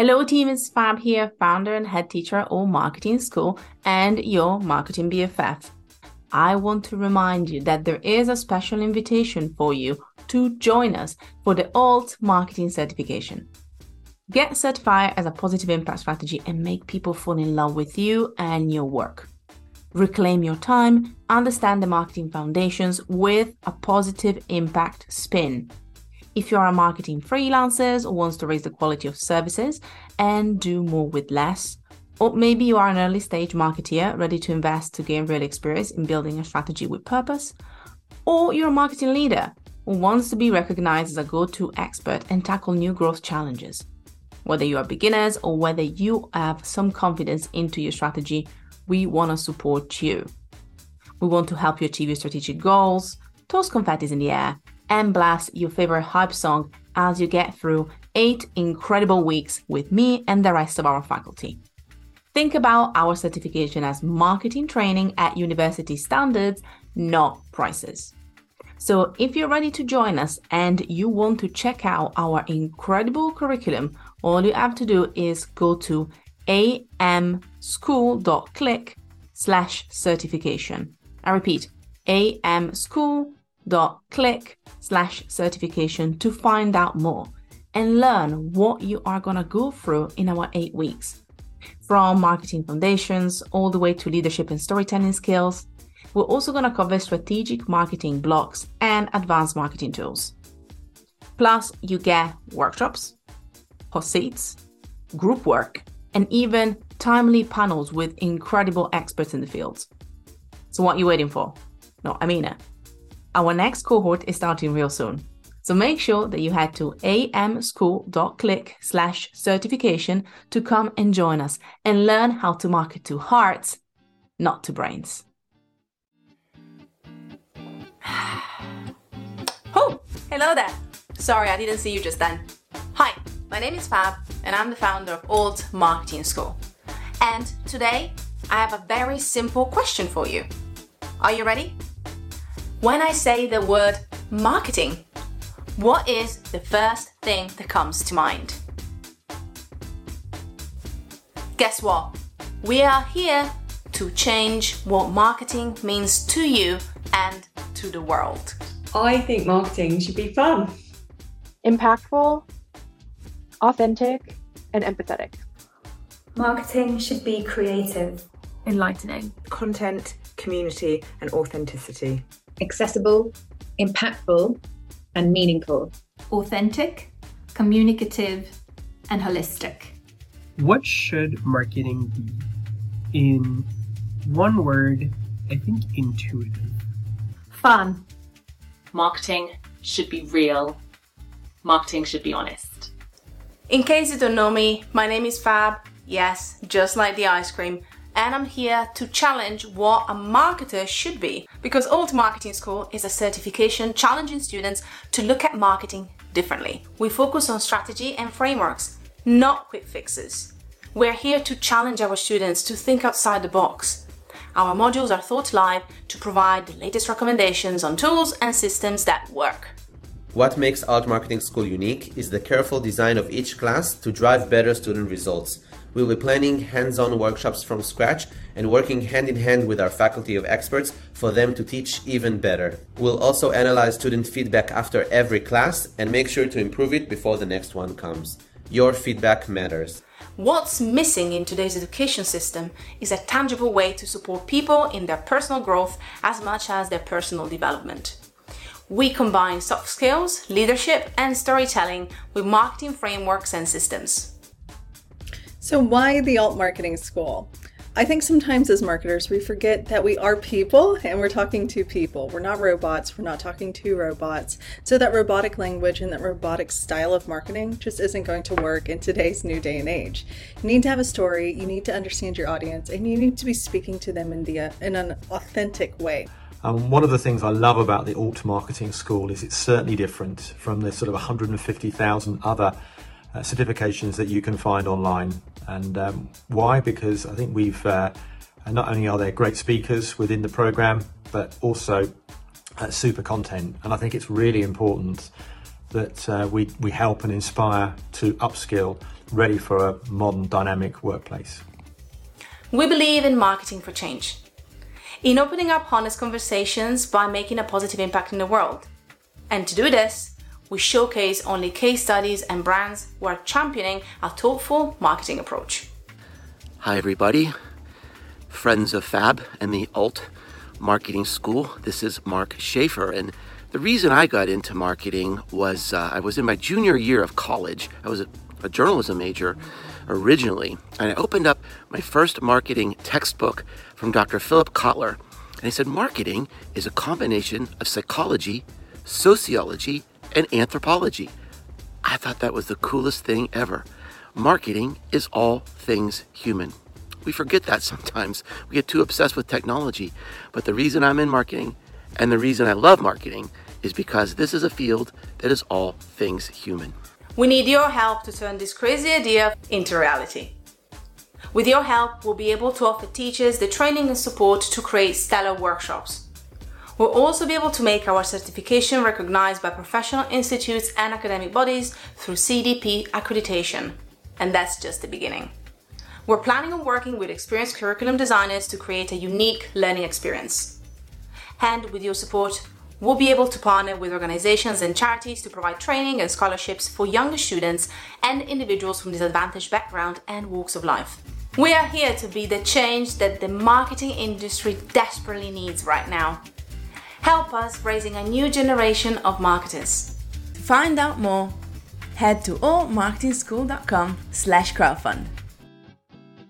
Hello, team. It's Fab here, founder and head teacher at Alt Marketing School and your marketing BFF. I want to remind you that there is a special invitation for you to join us for the Alt Marketing Certification. Get certified as a positive impact strategy and make people fall in love with you and your work. Reclaim your time, understand the marketing foundations with a positive impact spin. If you are a marketing freelancer or wants to raise the quality of services and do more with less, or maybe you are an early stage marketeer ready to invest to gain real experience in building a strategy with purpose, or you're a marketing leader who wants to be recognized as a go to expert and tackle new growth challenges. Whether you are beginners or whether you have some confidence into your strategy, we want to support you. We want to help you achieve your strategic goals, toss confetti in the air, and blast your favorite hype song as you get through eight incredible weeks with me and the rest of our faculty. Think about our certification as marketing training at university standards, not prices. So, if you're ready to join us and you want to check out our incredible curriculum, all you have to do is go to amschool.click slash certification. I repeat, amschool.click slash certification to find out more and learn what you are going to go through in our eight weeks. From marketing foundations all the way to leadership and storytelling skills, we're also going to cover strategic marketing blocks and advanced marketing tools. Plus, you get workshops, hot seats, group work, and even timely panels with incredible experts in the field. So, what are you waiting for? No, I mean it. Our next cohort is starting real soon. So make sure that you head to amschool.click slash certification to come and join us and learn how to market to hearts, not to brains. oh, hello there. Sorry, I didn't see you just then. Hi, my name is Fab, and I'm the founder of Alt Marketing School. And today, I have a very simple question for you. Are you ready? When I say the word marketing, what is the first thing that comes to mind? Guess what? We are here to change what marketing means to you and to the world? I think marketing should be fun, impactful, authentic, and empathetic. Marketing should be creative, enlightening, content, community, and authenticity, accessible, impactful, and meaningful, authentic, communicative, and holistic. What should marketing be? In one word, I think intuitive fun. Marketing should be real. Marketing should be honest. In case you don't know me, my name is Fab. Yes, just like the ice cream. And I'm here to challenge what a marketer should be. Because Alt Marketing School is a certification challenging students to look at marketing differently. We focus on strategy and frameworks, not quick fixes. We're here to challenge our students to think outside the box, our modules are thought live to provide the latest recommendations on tools and systems that work. What makes Alt Marketing School unique is the careful design of each class to drive better student results. We'll be planning hands-on workshops from scratch and working hand in hand with our faculty of experts for them to teach even better. We'll also analyze student feedback after every class and make sure to improve it before the next one comes. Your feedback matters. What's missing in today's education system is a tangible way to support people in their personal growth as much as their personal development. We combine soft skills, leadership, and storytelling with marketing frameworks and systems. So, why the alt marketing school? I think sometimes as marketers, we forget that we are people and we're talking to people. We're not robots, we're not talking to robots. So, that robotic language and that robotic style of marketing just isn't going to work in today's new day and age. You need to have a story, you need to understand your audience, and you need to be speaking to them in, the, in an authentic way. Um, one of the things I love about the Alt Marketing School is it's certainly different from the sort of 150,000 other uh, certifications that you can find online. And um, why? Because I think we've uh, not only are there great speakers within the program, but also uh, super content. And I think it's really important that uh, we, we help and inspire to upskill ready for a modern dynamic workplace. We believe in marketing for change, in opening up honest conversations by making a positive impact in the world. And to do this, we showcase only case studies and brands who are championing a thoughtful marketing approach. Hi, everybody. Friends of Fab and the Alt Marketing School. This is Mark Schaefer. And the reason I got into marketing was uh, I was in my junior year of college. I was a, a journalism major originally. And I opened up my first marketing textbook from Dr. Philip Kotler. And he said, Marketing is a combination of psychology, sociology, and anthropology. I thought that was the coolest thing ever. Marketing is all things human. We forget that sometimes. We get too obsessed with technology. But the reason I'm in marketing and the reason I love marketing is because this is a field that is all things human. We need your help to turn this crazy idea into reality. With your help, we'll be able to offer teachers the training and support to create stellar workshops. We'll also be able to make our certification recognized by professional institutes and academic bodies through CDP accreditation. And that's just the beginning. We're planning on working with experienced curriculum designers to create a unique learning experience. And with your support, we'll be able to partner with organizations and charities to provide training and scholarships for younger students and individuals from disadvantaged backgrounds and walks of life. We are here to be the change that the marketing industry desperately needs right now. Help us raising a new generation of marketers. To find out more, head to altmarketingschool.com slash crowdfund.